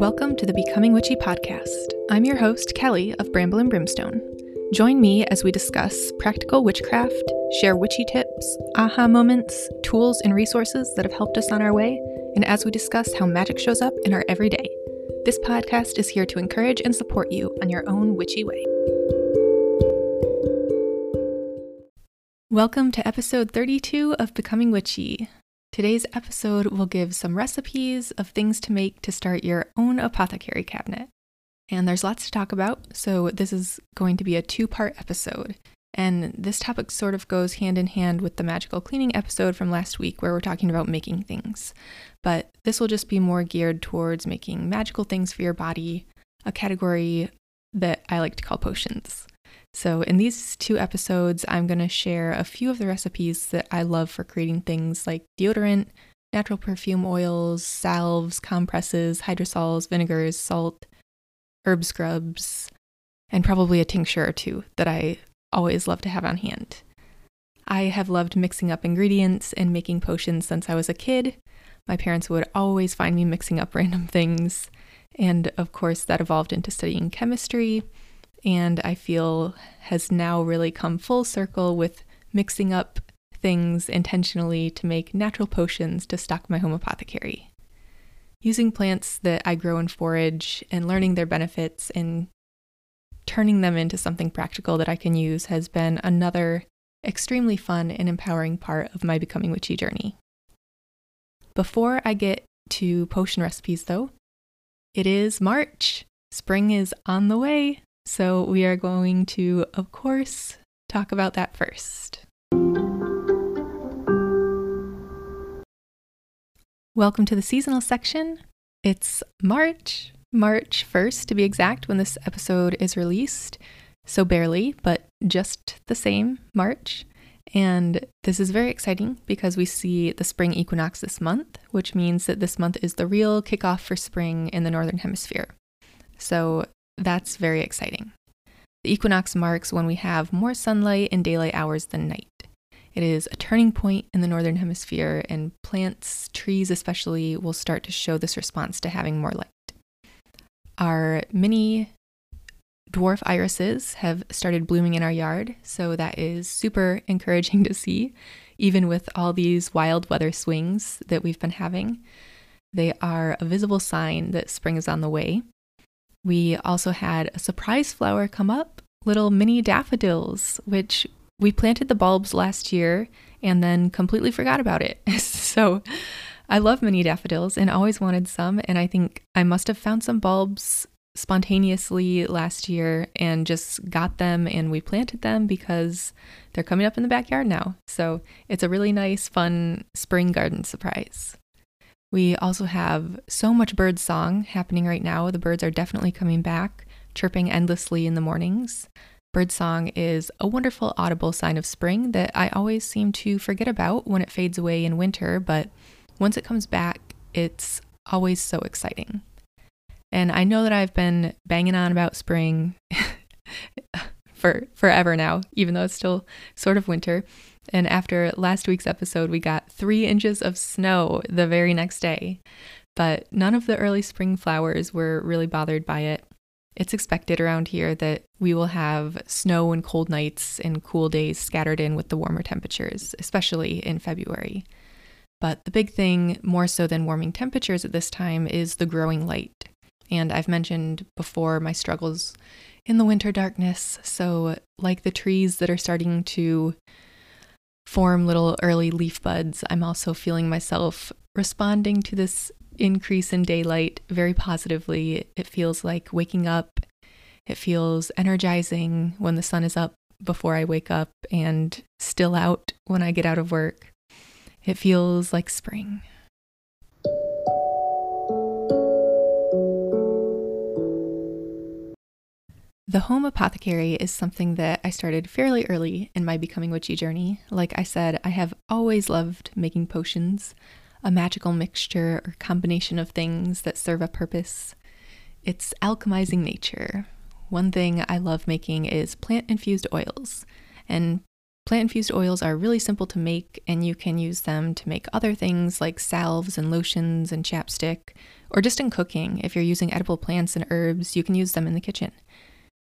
Welcome to the Becoming Witchy podcast. I'm your host, Kelly of Bramble and Brimstone. Join me as we discuss practical witchcraft, share witchy tips, aha moments, tools, and resources that have helped us on our way, and as we discuss how magic shows up in our everyday. This podcast is here to encourage and support you on your own witchy way. Welcome to episode 32 of Becoming Witchy. Today's episode will give some recipes of things to make to start your own apothecary cabinet. And there's lots to talk about, so this is going to be a two part episode. And this topic sort of goes hand in hand with the magical cleaning episode from last week, where we're talking about making things. But this will just be more geared towards making magical things for your body, a category that I like to call potions. So, in these two episodes, I'm going to share a few of the recipes that I love for creating things like deodorant, natural perfume oils, salves, compresses, hydrosols, vinegars, salt, herb scrubs, and probably a tincture or two that I always love to have on hand. I have loved mixing up ingredients and making potions since I was a kid. My parents would always find me mixing up random things. And of course, that evolved into studying chemistry and I feel has now really come full circle with mixing up things intentionally to make natural potions to stock my home apothecary. Using plants that I grow and forage and learning their benefits and turning them into something practical that I can use has been another extremely fun and empowering part of my becoming witchy journey. Before I get to potion recipes, though, it is March. Spring is on the way. So we are going to, of course, talk about that first. Welcome to the seasonal section. It's March, March 1st to be exact, when this episode is released. So barely, but just the same, March. And this is very exciting because we see the spring equinox this month, which means that this month is the real kickoff for spring in the Northern Hemisphere. So that's very exciting. The equinox marks when we have more sunlight and daylight hours than night. It is a turning point in the northern hemisphere, and plants, trees especially, will start to show this response to having more light. Our mini dwarf irises have started blooming in our yard, so that is super encouraging to see, even with all these wild weather swings that we've been having. They are a visible sign that spring is on the way. We also had a surprise flower come up, little mini daffodils, which we planted the bulbs last year and then completely forgot about it. so I love mini daffodils and always wanted some. And I think I must have found some bulbs spontaneously last year and just got them and we planted them because they're coming up in the backyard now. So it's a really nice, fun spring garden surprise. We also have so much bird song happening right now. The birds are definitely coming back, chirping endlessly in the mornings. Bird song is a wonderful audible sign of spring that I always seem to forget about when it fades away in winter, but once it comes back, it's always so exciting. And I know that I've been banging on about spring for forever now, even though it's still sort of winter. And after last week's episode, we got three inches of snow the very next day. But none of the early spring flowers were really bothered by it. It's expected around here that we will have snow and cold nights and cool days scattered in with the warmer temperatures, especially in February. But the big thing, more so than warming temperatures at this time, is the growing light. And I've mentioned before my struggles in the winter darkness. So, like the trees that are starting to form little early leaf buds, I'm also feeling myself responding to this increase in daylight very positively. It feels like waking up. It feels energizing when the sun is up before I wake up and still out when I get out of work. It feels like spring. The home apothecary is something that I started fairly early in my becoming witchy journey. Like I said, I have always loved making potions, a magical mixture or combination of things that serve a purpose. It's alchemizing nature. One thing I love making is plant infused oils. And plant infused oils are really simple to make, and you can use them to make other things like salves and lotions and chapstick, or just in cooking. If you're using edible plants and herbs, you can use them in the kitchen.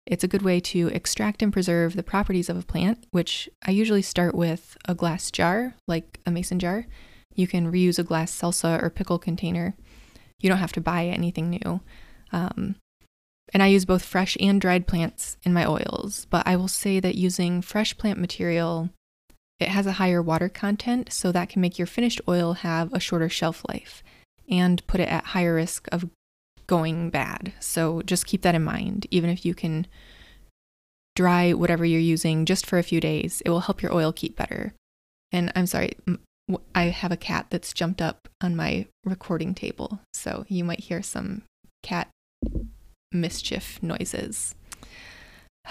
It's a good way to extract and preserve the properties of a plant, which I usually start with a glass jar, like a mason jar. You can reuse a glass salsa or pickle container. You don't have to buy anything new. Um, and I use both fresh and dried plants in my oils, but I will say that using fresh plant material, it has a higher water content, so that can make your finished oil have a shorter shelf life and put it at higher risk of going bad. So just keep that in mind. Even if you can dry whatever you're using just for a few days, it will help your oil keep better. And I'm sorry, I have a cat that's jumped up on my recording table, so you might hear some cat mischief noises.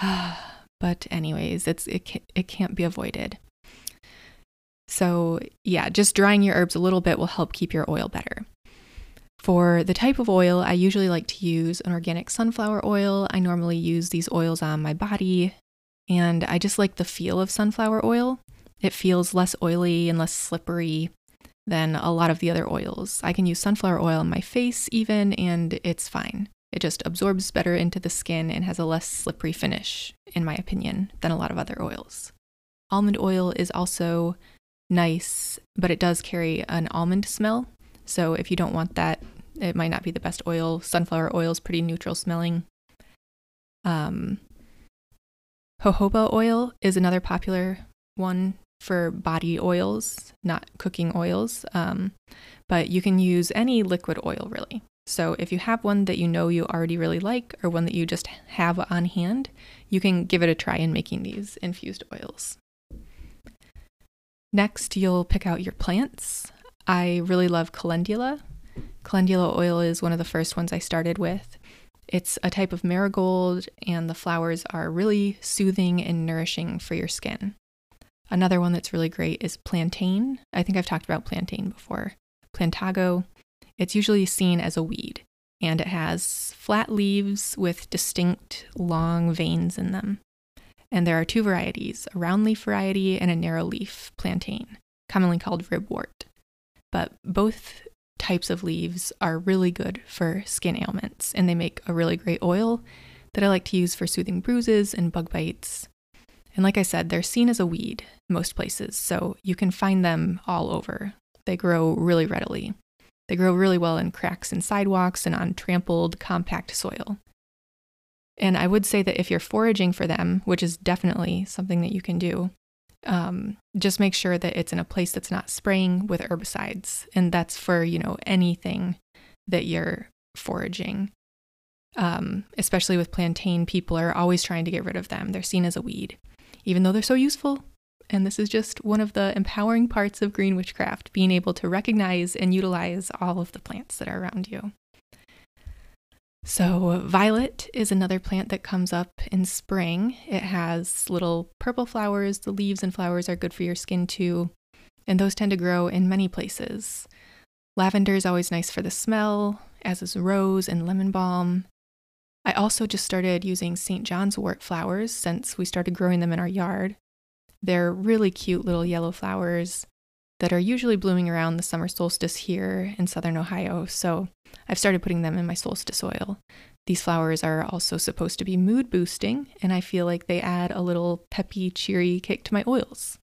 but anyways, it's it it can't be avoided. So, yeah, just drying your herbs a little bit will help keep your oil better. For the type of oil, I usually like to use an organic sunflower oil. I normally use these oils on my body, and I just like the feel of sunflower oil. It feels less oily and less slippery than a lot of the other oils. I can use sunflower oil on my face even, and it's fine. It just absorbs better into the skin and has a less slippery finish, in my opinion, than a lot of other oils. Almond oil is also nice, but it does carry an almond smell. So if you don't want that, it might not be the best oil. Sunflower oil is pretty neutral smelling. Um, jojoba oil is another popular one for body oils, not cooking oils. Um, but you can use any liquid oil really. So if you have one that you know you already really like or one that you just have on hand, you can give it a try in making these infused oils. Next, you'll pick out your plants. I really love calendula. Calendula oil is one of the first ones I started with. It's a type of marigold, and the flowers are really soothing and nourishing for your skin. Another one that's really great is plantain. I think I've talked about plantain before. Plantago. It's usually seen as a weed, and it has flat leaves with distinct long veins in them. And there are two varieties a round leaf variety and a narrow leaf plantain, commonly called ribwort but both types of leaves are really good for skin ailments and they make a really great oil that I like to use for soothing bruises and bug bites. And like I said, they're seen as a weed most places, so you can find them all over. They grow really readily. They grow really well in cracks in sidewalks and on trampled, compact soil. And I would say that if you're foraging for them, which is definitely something that you can do, um, just make sure that it's in a place that's not spraying with herbicides. And that's for, you know, anything that you're foraging. Um, especially with plantain, people are always trying to get rid of them. They're seen as a weed, even though they're so useful. And this is just one of the empowering parts of green witchcraft being able to recognize and utilize all of the plants that are around you. So, violet is another plant that comes up in spring. It has little purple flowers. The leaves and flowers are good for your skin too, and those tend to grow in many places. Lavender is always nice for the smell, as is rose and lemon balm. I also just started using St. John's wort flowers since we started growing them in our yard. They're really cute little yellow flowers that are usually blooming around the summer solstice here in southern Ohio, so I've started putting them in my solstice oil. These flowers are also supposed to be mood boosting, and I feel like they add a little peppy, cheery kick to my oils.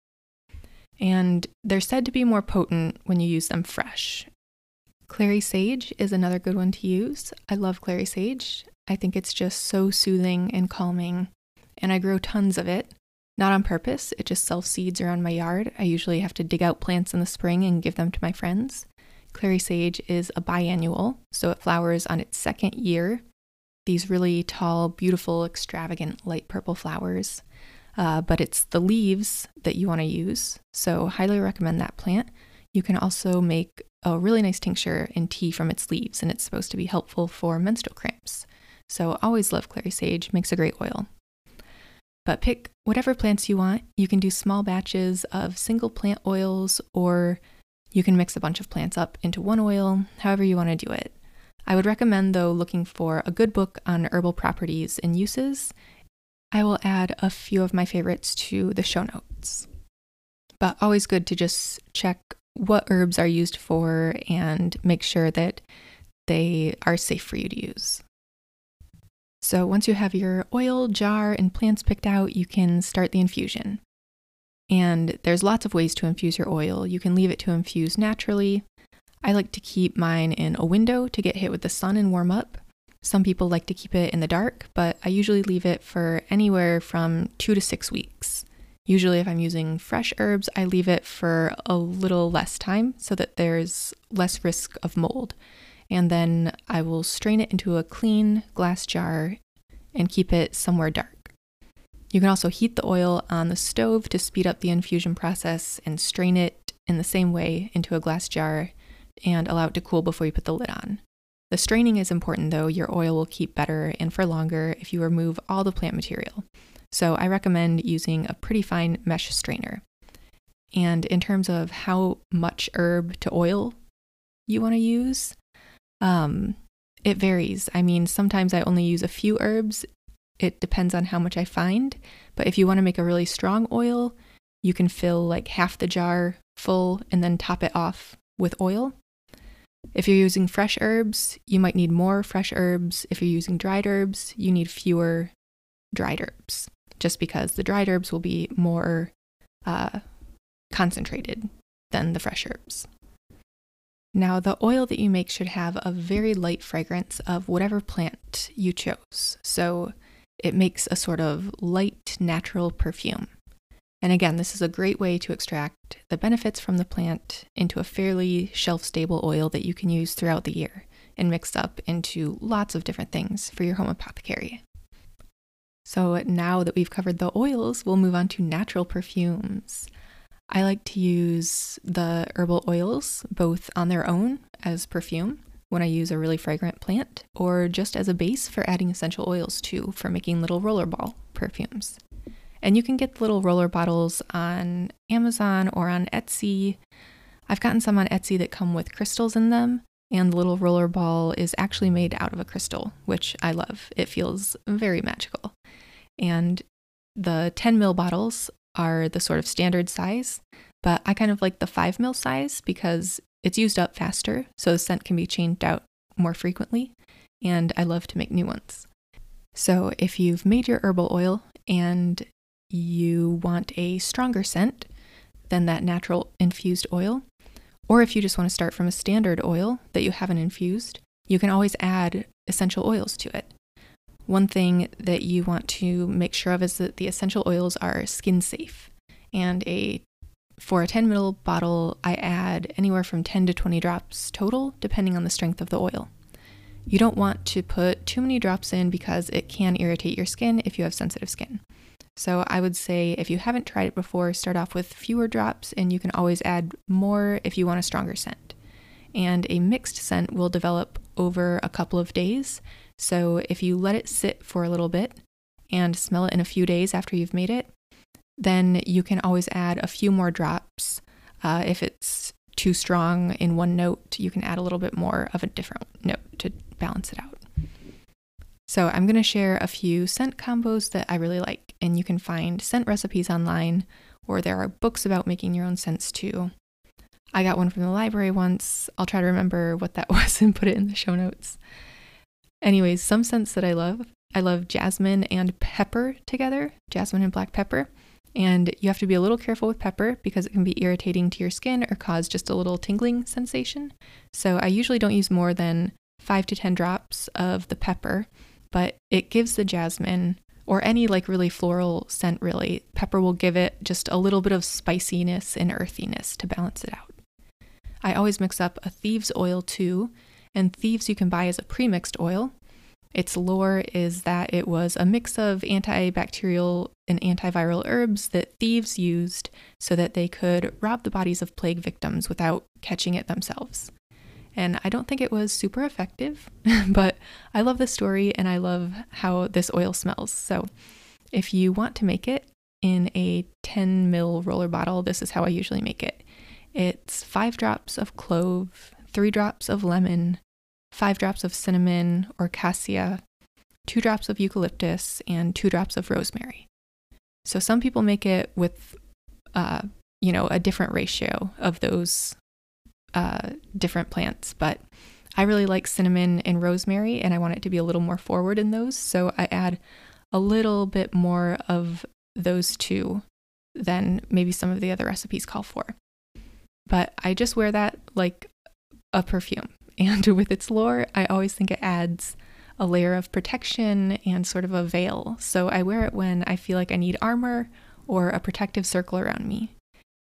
And they're said to be more potent when you use them fresh. Clary sage is another good one to use. I love clary sage. I think it's just so soothing and calming, and I grow tons of it. Not on purpose, it just self seeds around my yard. I usually have to dig out plants in the spring and give them to my friends. Clary sage is a biannual, so it flowers on its second year. These really tall, beautiful, extravagant light purple flowers. Uh, but it's the leaves that you want to use, so highly recommend that plant. You can also make a really nice tincture and tea from its leaves, and it's supposed to be helpful for menstrual cramps. So always love clary sage, makes a great oil. But pick whatever plants you want. You can do small batches of single plant oils or you can mix a bunch of plants up into one oil, however you want to do it. I would recommend, though, looking for a good book on herbal properties and uses. I will add a few of my favorites to the show notes. But always good to just check what herbs are used for and make sure that they are safe for you to use. So once you have your oil, jar, and plants picked out, you can start the infusion. And there's lots of ways to infuse your oil. You can leave it to infuse naturally. I like to keep mine in a window to get hit with the sun and warm up. Some people like to keep it in the dark, but I usually leave it for anywhere from two to six weeks. Usually, if I'm using fresh herbs, I leave it for a little less time so that there's less risk of mold. And then I will strain it into a clean glass jar and keep it somewhere dark. You can also heat the oil on the stove to speed up the infusion process and strain it in the same way into a glass jar and allow it to cool before you put the lid on. The straining is important though, your oil will keep better and for longer if you remove all the plant material. So I recommend using a pretty fine mesh strainer. And in terms of how much herb to oil you want to use, um, it varies. I mean, sometimes I only use a few herbs. It depends on how much I find. But if you want to make a really strong oil, you can fill like half the jar full and then top it off with oil. If you're using fresh herbs, you might need more fresh herbs. If you're using dried herbs, you need fewer dried herbs, just because the dried herbs will be more uh, concentrated than the fresh herbs. Now, the oil that you make should have a very light fragrance of whatever plant you chose. So it makes a sort of light, natural perfume. And again, this is a great way to extract the benefits from the plant into a fairly shelf stable oil that you can use throughout the year and mix up into lots of different things for your home apothecary. So now that we've covered the oils, we'll move on to natural perfumes. I like to use the herbal oils both on their own as perfume when I use a really fragrant plant, or just as a base for adding essential oils too for making little rollerball perfumes. And you can get little roller bottles on Amazon or on Etsy. I've gotten some on Etsy that come with crystals in them, and the little roller ball is actually made out of a crystal, which I love. It feels very magical. And the 10 ml bottles are the sort of standard size, but I kind of like the 5 mil size because it's used up faster, so the scent can be changed out more frequently, and I love to make new ones. So if you've made your herbal oil and you want a stronger scent than that natural infused oil, or if you just want to start from a standard oil that you haven't infused, you can always add essential oils to it. One thing that you want to make sure of is that the essential oils are skin safe. And a for a 10 ml bottle, I add anywhere from 10 to 20 drops total, depending on the strength of the oil. You don't want to put too many drops in because it can irritate your skin if you have sensitive skin. So I would say if you haven't tried it before, start off with fewer drops and you can always add more if you want a stronger scent. And a mixed scent will develop over a couple of days. So if you let it sit for a little bit and smell it in a few days after you've made it, then you can always add a few more drops. Uh, if it's too strong in one note, you can add a little bit more of a different note to balance it out. So I'm going to share a few scent combos that I really like, and you can find scent recipes online, or there are books about making your own scents too. I got one from the library once. I'll try to remember what that was and put it in the show notes. Anyways, some scents that I love. I love jasmine and pepper together, jasmine and black pepper. And you have to be a little careful with pepper because it can be irritating to your skin or cause just a little tingling sensation. So I usually don't use more than five to 10 drops of the pepper but it gives the jasmine or any like really floral scent really pepper will give it just a little bit of spiciness and earthiness to balance it out i always mix up a thieves oil too and thieves you can buy as a pre-mixed oil its lore is that it was a mix of antibacterial and antiviral herbs that thieves used so that they could rob the bodies of plague victims without catching it themselves and I don't think it was super effective, but I love the story and I love how this oil smells. So if you want to make it in a 10 ml roller bottle, this is how I usually make it. It's five drops of clove, three drops of lemon, five drops of cinnamon or cassia, two drops of eucalyptus, and two drops of rosemary. So some people make it with, uh, you know, a different ratio of those uh, different plants, but I really like cinnamon and rosemary, and I want it to be a little more forward in those. So I add a little bit more of those two than maybe some of the other recipes call for. But I just wear that like a perfume. And with its lore, I always think it adds a layer of protection and sort of a veil. So I wear it when I feel like I need armor or a protective circle around me.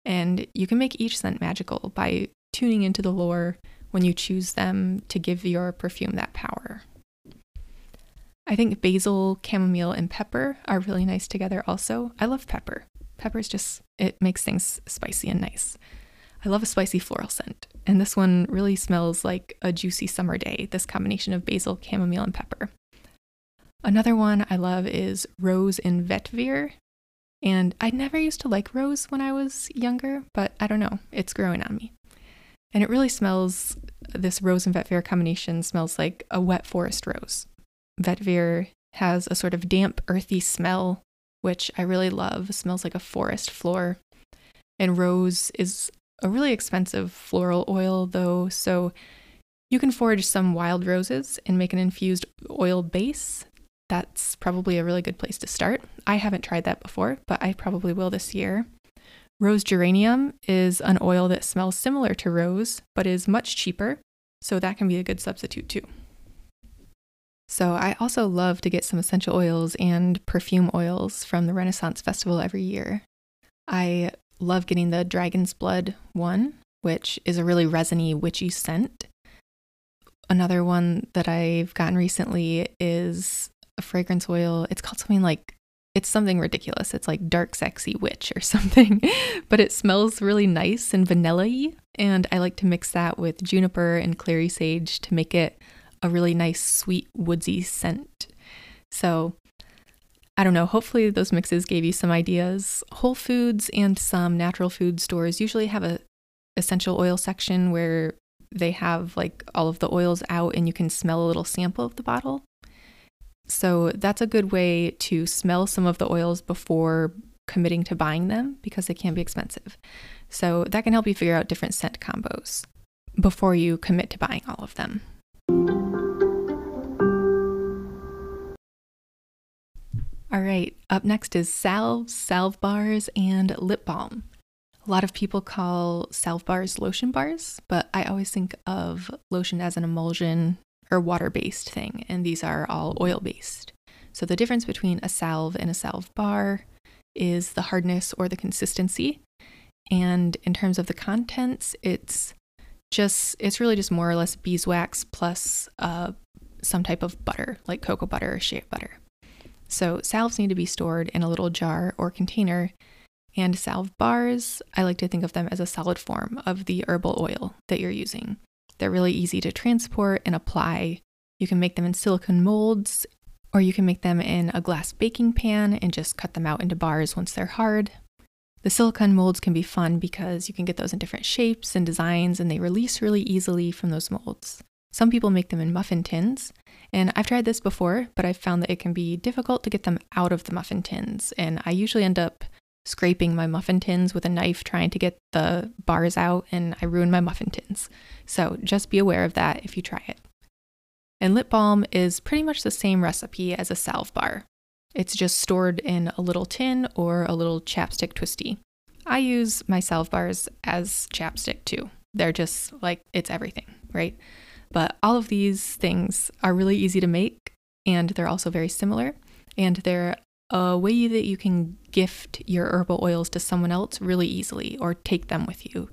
And you can make each scent magical by tuning into the lore when you choose them to give your perfume that power. I think basil, chamomile, and pepper are really nice together also. I love pepper. Pepper's just, it makes things spicy and nice. I love a spicy floral scent, and this one really smells like a juicy summer day, this combination of basil, chamomile, and pepper. Another one I love is rose and vetiver. And I never used to like rose when I was younger, but I don't know, it's growing on me. And it really smells, this rose and vetiver combination smells like a wet forest rose. Vetiver has a sort of damp, earthy smell, which I really love. It smells like a forest floor. And rose is a really expensive floral oil, though, so you can forage some wild roses and make an infused oil base. That's probably a really good place to start. I haven't tried that before, but I probably will this year. Rose geranium is an oil that smells similar to rose, but is much cheaper, so that can be a good substitute too. So, I also love to get some essential oils and perfume oils from the Renaissance Festival every year. I love getting the Dragon's Blood one, which is a really resiny, witchy scent. Another one that I've gotten recently is a fragrance oil. It's called something like it's something ridiculous. It's like dark sexy witch or something, but it smells really nice and vanilla-y, and I like to mix that with juniper and clary sage to make it a really nice sweet woodsy scent. So, I don't know, hopefully those mixes gave you some ideas. Whole Foods and some natural food stores usually have a essential oil section where they have like all of the oils out and you can smell a little sample of the bottle. So that's a good way to smell some of the oils before committing to buying them because they can be expensive. So that can help you figure out different scent combos before you commit to buying all of them. All right, up next is salves, salve bars, and lip balm. A lot of people call salve bars lotion bars, but I always think of lotion as an emulsion or water based thing, and these are all oil based. So the difference between a salve and a salve bar is the hardness or the consistency. And in terms of the contents, it's just, it's really just more or less beeswax plus uh, some type of butter, like cocoa butter or shea butter. So, salves need to be stored in a little jar or container, and salve bars, I like to think of them as a solid form of the herbal oil that you're using. They're really easy to transport and apply. You can make them in silicone molds, or you can make them in a glass baking pan and just cut them out into bars once they're hard. The silicone molds can be fun because you can get those in different shapes and designs, and they release really easily from those molds. Some people make them in muffin tins, and I've tried this before, but I've found that it can be difficult to get them out of the muffin tins. And I usually end up scraping my muffin tins with a knife trying to get the bars out, and I ruin my muffin tins. So just be aware of that if you try it. And lip balm is pretty much the same recipe as a salve bar. It's just stored in a little tin or a little chapstick twisty. I use my salve bars as chapstick too. They're just like, it's everything, right? But all of these things are really easy to make and they're also very similar. And they're a way that you can gift your herbal oils to someone else really easily or take them with you.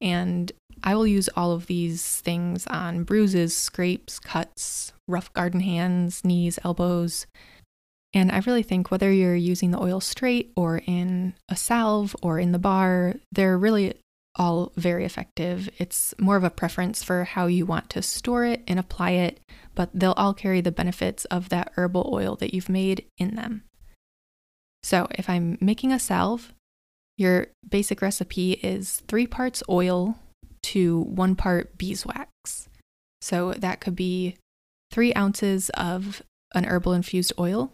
And I will use all of these things on bruises, scrapes, cuts, rough garden hands, knees, elbows. And I really think whether you're using the oil straight or in a salve or in the bar, they're really all very effective. It's more of a preference for how you want to store it and apply it, but they'll all carry the benefits of that herbal oil that you've made in them. So, if I'm making a salve, your basic recipe is three parts oil to one part beeswax. So, that could be three ounces of an herbal infused oil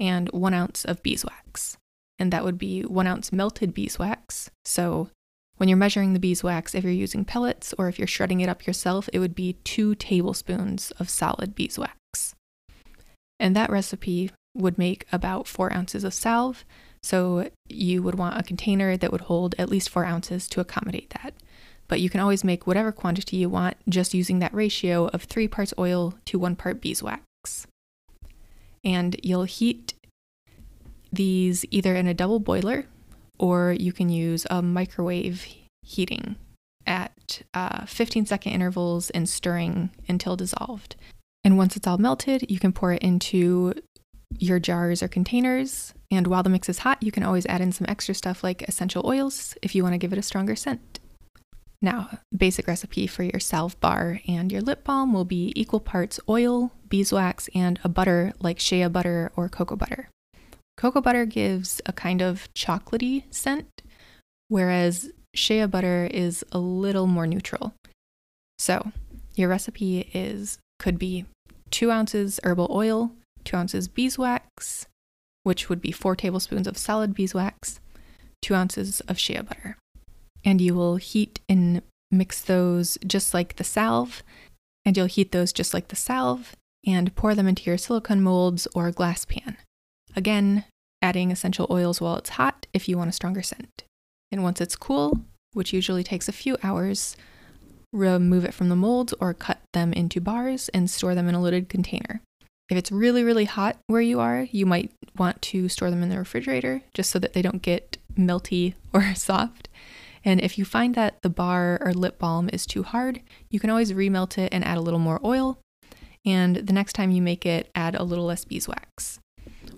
and one ounce of beeswax. And that would be one ounce melted beeswax. So, When you're measuring the beeswax, if you're using pellets or if you're shredding it up yourself, it would be two tablespoons of solid beeswax. And that recipe would make about four ounces of salve. So you would want a container that would hold at least four ounces to accommodate that. But you can always make whatever quantity you want just using that ratio of three parts oil to one part beeswax. And you'll heat these either in a double boiler or you can use a microwave heating at uh, 15 second intervals and stirring until dissolved. And once it's all melted, you can pour it into your jars or containers. And while the mix is hot, you can always add in some extra stuff like essential oils if you want to give it a stronger scent. Now, basic recipe for your salve bar and your lip balm will be equal parts oil, beeswax, and a butter like shea butter or cocoa butter. Cocoa butter gives a kind of chocolatey scent, whereas shea butter is a little more neutral. So, your recipe is could be two ounces herbal oil, two ounces beeswax, which would be four tablespoons of solid beeswax, two ounces of shea butter. And you will heat and mix those just like the salve, and you'll heat those just like the salve and pour them into your silicone molds or glass pan. Again, adding essential oils while it's hot if you want a stronger scent. And once it's cool, which usually takes a few hours, remove it from the molds or cut them into bars and store them in a lidded container. If it's really, really hot where you are, you might want to store them in the refrigerator just so that they don't get melty or soft. And if you find that the bar or lip balm is too hard, you can always remelt it and add a little more oil. And the next time you make it, add a little less beeswax.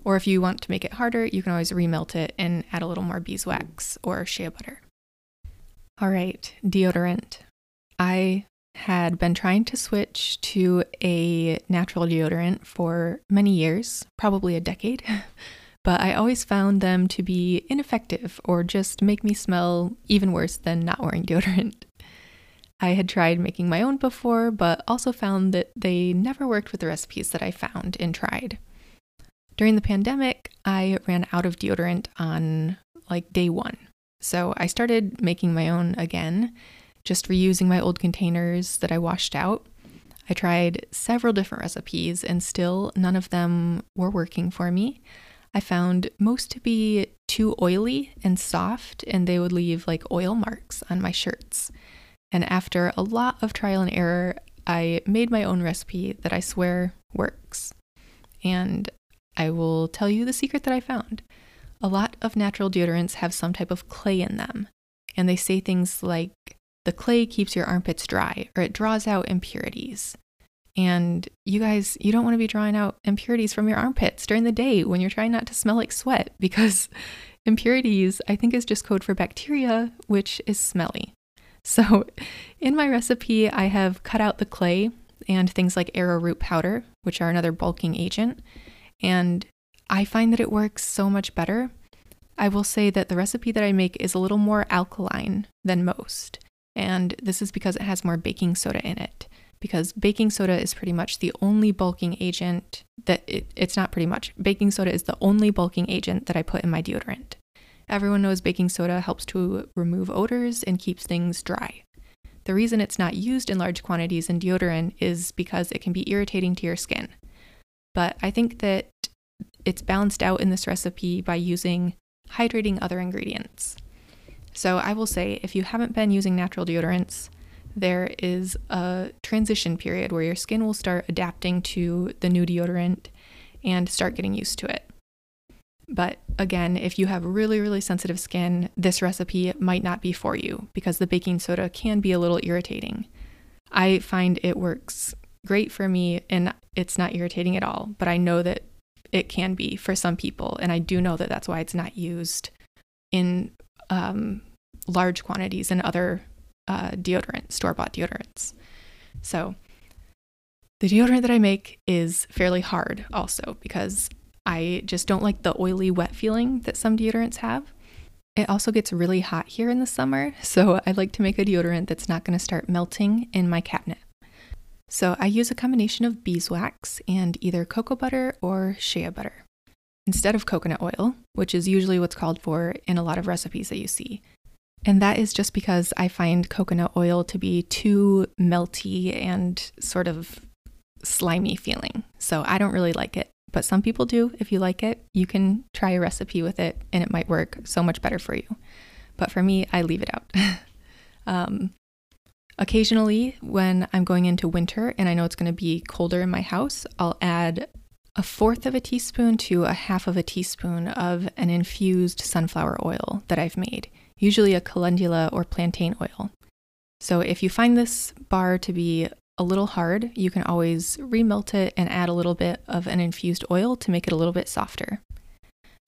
Or if you want to make it harder, you can always remelt it and add a little more beeswax or shea butter. All right, deodorant. I had been trying to switch to a natural deodorant for many years, probably a decade, but I always found them to be ineffective or just make me smell even worse than not wearing deodorant. I had tried making my own before, but also found that they never worked with the recipes that I found and tried. During the pandemic, I ran out of deodorant on like day one. So I started making my own again, just reusing my old containers that I washed out. I tried several different recipes and still none of them were working for me. I found most to be too oily and soft, and they would leave like oil marks on my shirts. And after a lot of trial and error, I made my own recipe that I swear works. And I will tell you the secret that I found. A lot of natural deodorants have some type of clay in them, and they say things like the clay keeps your armpits dry or it draws out impurities. And you guys, you don't want to be drawing out impurities from your armpits during the day when you're trying not to smell like sweat because impurities, I think, is just code for bacteria, which is smelly. So, in my recipe, I have cut out the clay and things like arrowroot powder, which are another bulking agent, and I find that it works so much better. I will say that the recipe that I make is a little more alkaline than most, and this is because it has more baking soda in it. Because baking soda is pretty much the only bulking agent that it, it's not pretty much. Baking soda is the only bulking agent that I put in my deodorant. Everyone knows baking soda helps to remove odors and keeps things dry. The reason it's not used in large quantities in deodorant is because it can be irritating to your skin. But I think that it's balanced out in this recipe by using hydrating other ingredients. So I will say if you haven't been using natural deodorants, there is a transition period where your skin will start adapting to the new deodorant and start getting used to it. But again, if you have really, really sensitive skin, this recipe might not be for you because the baking soda can be a little irritating. I find it works great for me and it's not irritating at all, but I know that it can be for some people. And I do know that that's why it's not used in um, large quantities in other uh, deodorant, store bought deodorants. So the deodorant that I make is fairly hard also because I just don't like the oily, wet feeling that some deodorants have. It also gets really hot here in the summer, so I like to make a deodorant that's not going to start melting in my cabinet. So I use a combination of beeswax and either cocoa butter or shea butter. Instead of coconut oil, which is usually what's called for in a lot of recipes that you see, And that is just because I find coconut oil to be too melty and sort of slimy feeling. So I don't really like it. But some people do. If you like it, you can try a recipe with it and it might work so much better for you. But for me, I leave it out. um, occasionally, when I'm going into winter and I know it's going to be colder in my house, I'll add a fourth of a teaspoon to a half of a teaspoon of an infused sunflower oil that I've made, usually a calendula or plantain oil. So if you find this bar to be a little hard, you can always remelt it and add a little bit of an infused oil to make it a little bit softer.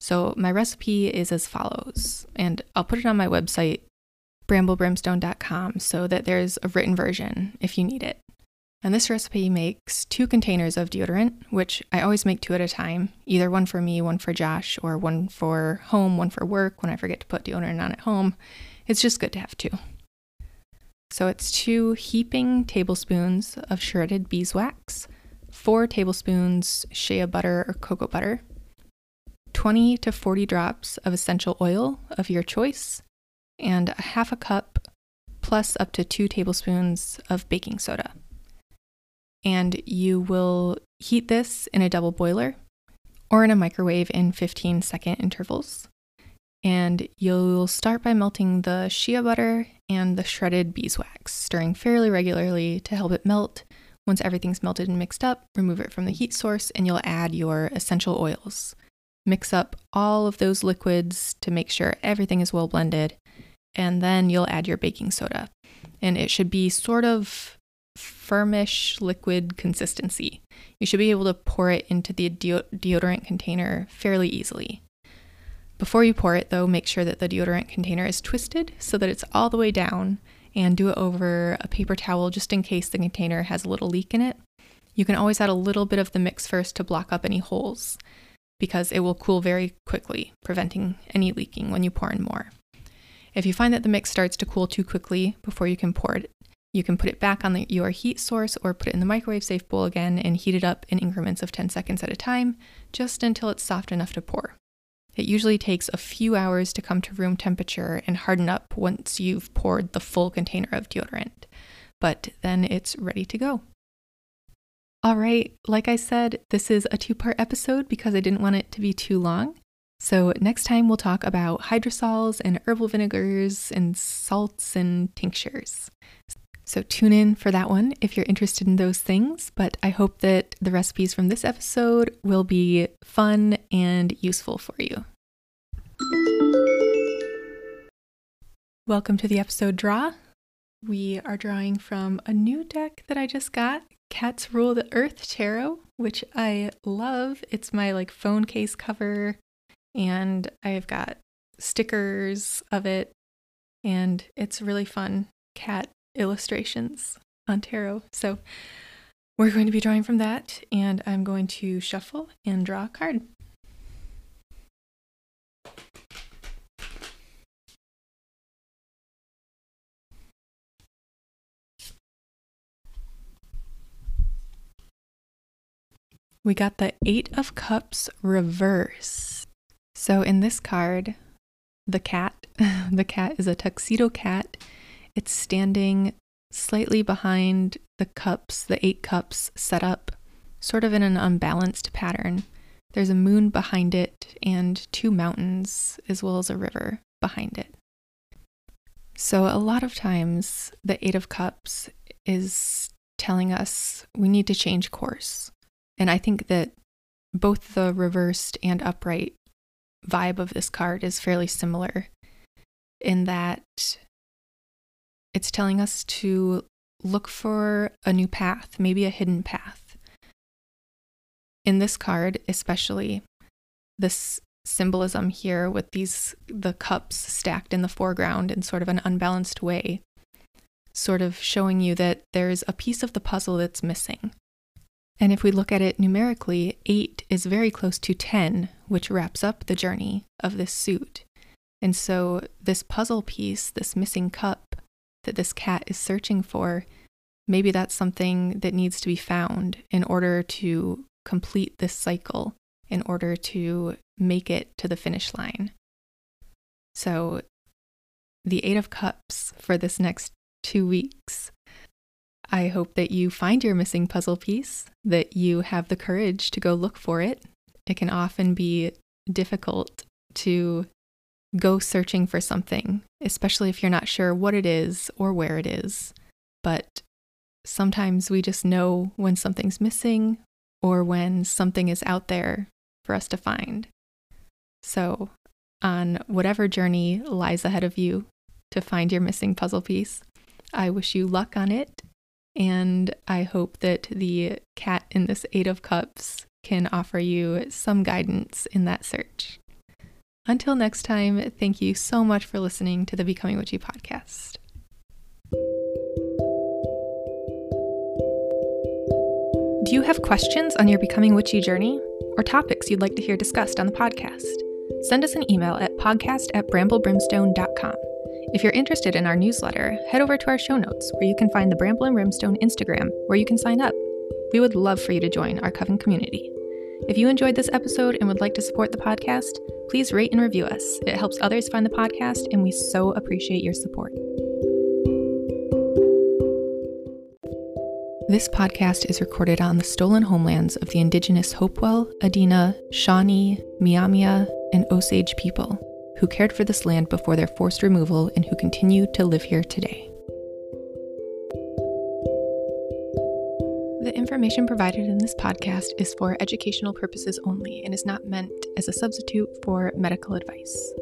So my recipe is as follows, and I'll put it on my website, bramblebrimstone.com, so that there's a written version if you need it. And this recipe makes two containers of deodorant, which I always make two at a time, either one for me, one for Josh, or one for home, one for work when I forget to put deodorant on at home. It's just good to have two. So it's two heaping tablespoons of shredded beeswax, four tablespoons shea butter or cocoa butter, 20 to 40 drops of essential oil of your choice, and a half a cup plus up to two tablespoons of baking soda. And you will heat this in a double boiler or in a microwave in 15 second intervals. And you'll start by melting the shea butter and the shredded beeswax, stirring fairly regularly to help it melt. Once everything's melted and mixed up, remove it from the heat source and you'll add your essential oils. Mix up all of those liquids to make sure everything is well blended, and then you'll add your baking soda. And it should be sort of firmish liquid consistency. You should be able to pour it into the deodorant container fairly easily. Before you pour it, though, make sure that the deodorant container is twisted so that it's all the way down and do it over a paper towel just in case the container has a little leak in it. You can always add a little bit of the mix first to block up any holes because it will cool very quickly, preventing any leaking when you pour in more. If you find that the mix starts to cool too quickly before you can pour it, you can put it back on the, your heat source or put it in the microwave safe bowl again and heat it up in increments of 10 seconds at a time, just until it's soft enough to pour. It usually takes a few hours to come to room temperature and harden up once you've poured the full container of deodorant, but then it's ready to go. All right, like I said, this is a two part episode because I didn't want it to be too long. So, next time we'll talk about hydrosols and herbal vinegars and salts and tinctures. So, tune in for that one if you're interested in those things. But I hope that the recipes from this episode will be fun and useful for you. Welcome to the episode draw. We are drawing from a new deck that I just got, Cats Rule the Earth Tarot, which I love. It's my like phone case cover, and I've got stickers of it, and it's really fun cat illustrations on tarot. So we're going to be drawing from that, and I'm going to shuffle and draw a card. We got the Eight of Cups reverse. So in this card, the cat, the cat is a tuxedo cat it's standing slightly behind the cups, the eight cups set up, sort of in an unbalanced pattern. There's a moon behind it and two mountains, as well as a river behind it. So, a lot of times, the Eight of Cups is telling us we need to change course. And I think that both the reversed and upright vibe of this card is fairly similar in that it's telling us to look for a new path, maybe a hidden path. In this card, especially, this symbolism here with these the cups stacked in the foreground in sort of an unbalanced way, sort of showing you that there's a piece of the puzzle that's missing. And if we look at it numerically, 8 is very close to 10, which wraps up the journey of this suit. And so, this puzzle piece, this missing cup, that this cat is searching for, maybe that's something that needs to be found in order to complete this cycle, in order to make it to the finish line. So, the Eight of Cups for this next two weeks. I hope that you find your missing puzzle piece, that you have the courage to go look for it. It can often be difficult to go searching for something, especially if you're not sure what it is or where it is. But sometimes we just know when something's missing or when something is out there for us to find. So, on whatever journey lies ahead of you to find your missing puzzle piece, I wish you luck on it. And I hope that the cat in this Eight of Cups can offer you some guidance in that search. Until next time, thank you so much for listening to the Becoming Witchy podcast. Do you have questions on your Becoming Witchy journey or topics you'd like to hear discussed on the podcast? Send us an email at podcast at bramblebrimstone.com. If you're interested in our newsletter, head over to our show notes where you can find the Bramble and Brimstone Instagram where you can sign up. We would love for you to join our Coven community. If you enjoyed this episode and would like to support the podcast, please rate and review us. It helps others find the podcast, and we so appreciate your support. This podcast is recorded on the stolen homelands of the indigenous Hopewell, Adena, Shawnee, Myaamia, and Osage people who cared for this land before their forced removal and who continue to live here today. The information provided in this podcast is for educational purposes only and is not meant as a substitute for medical advice.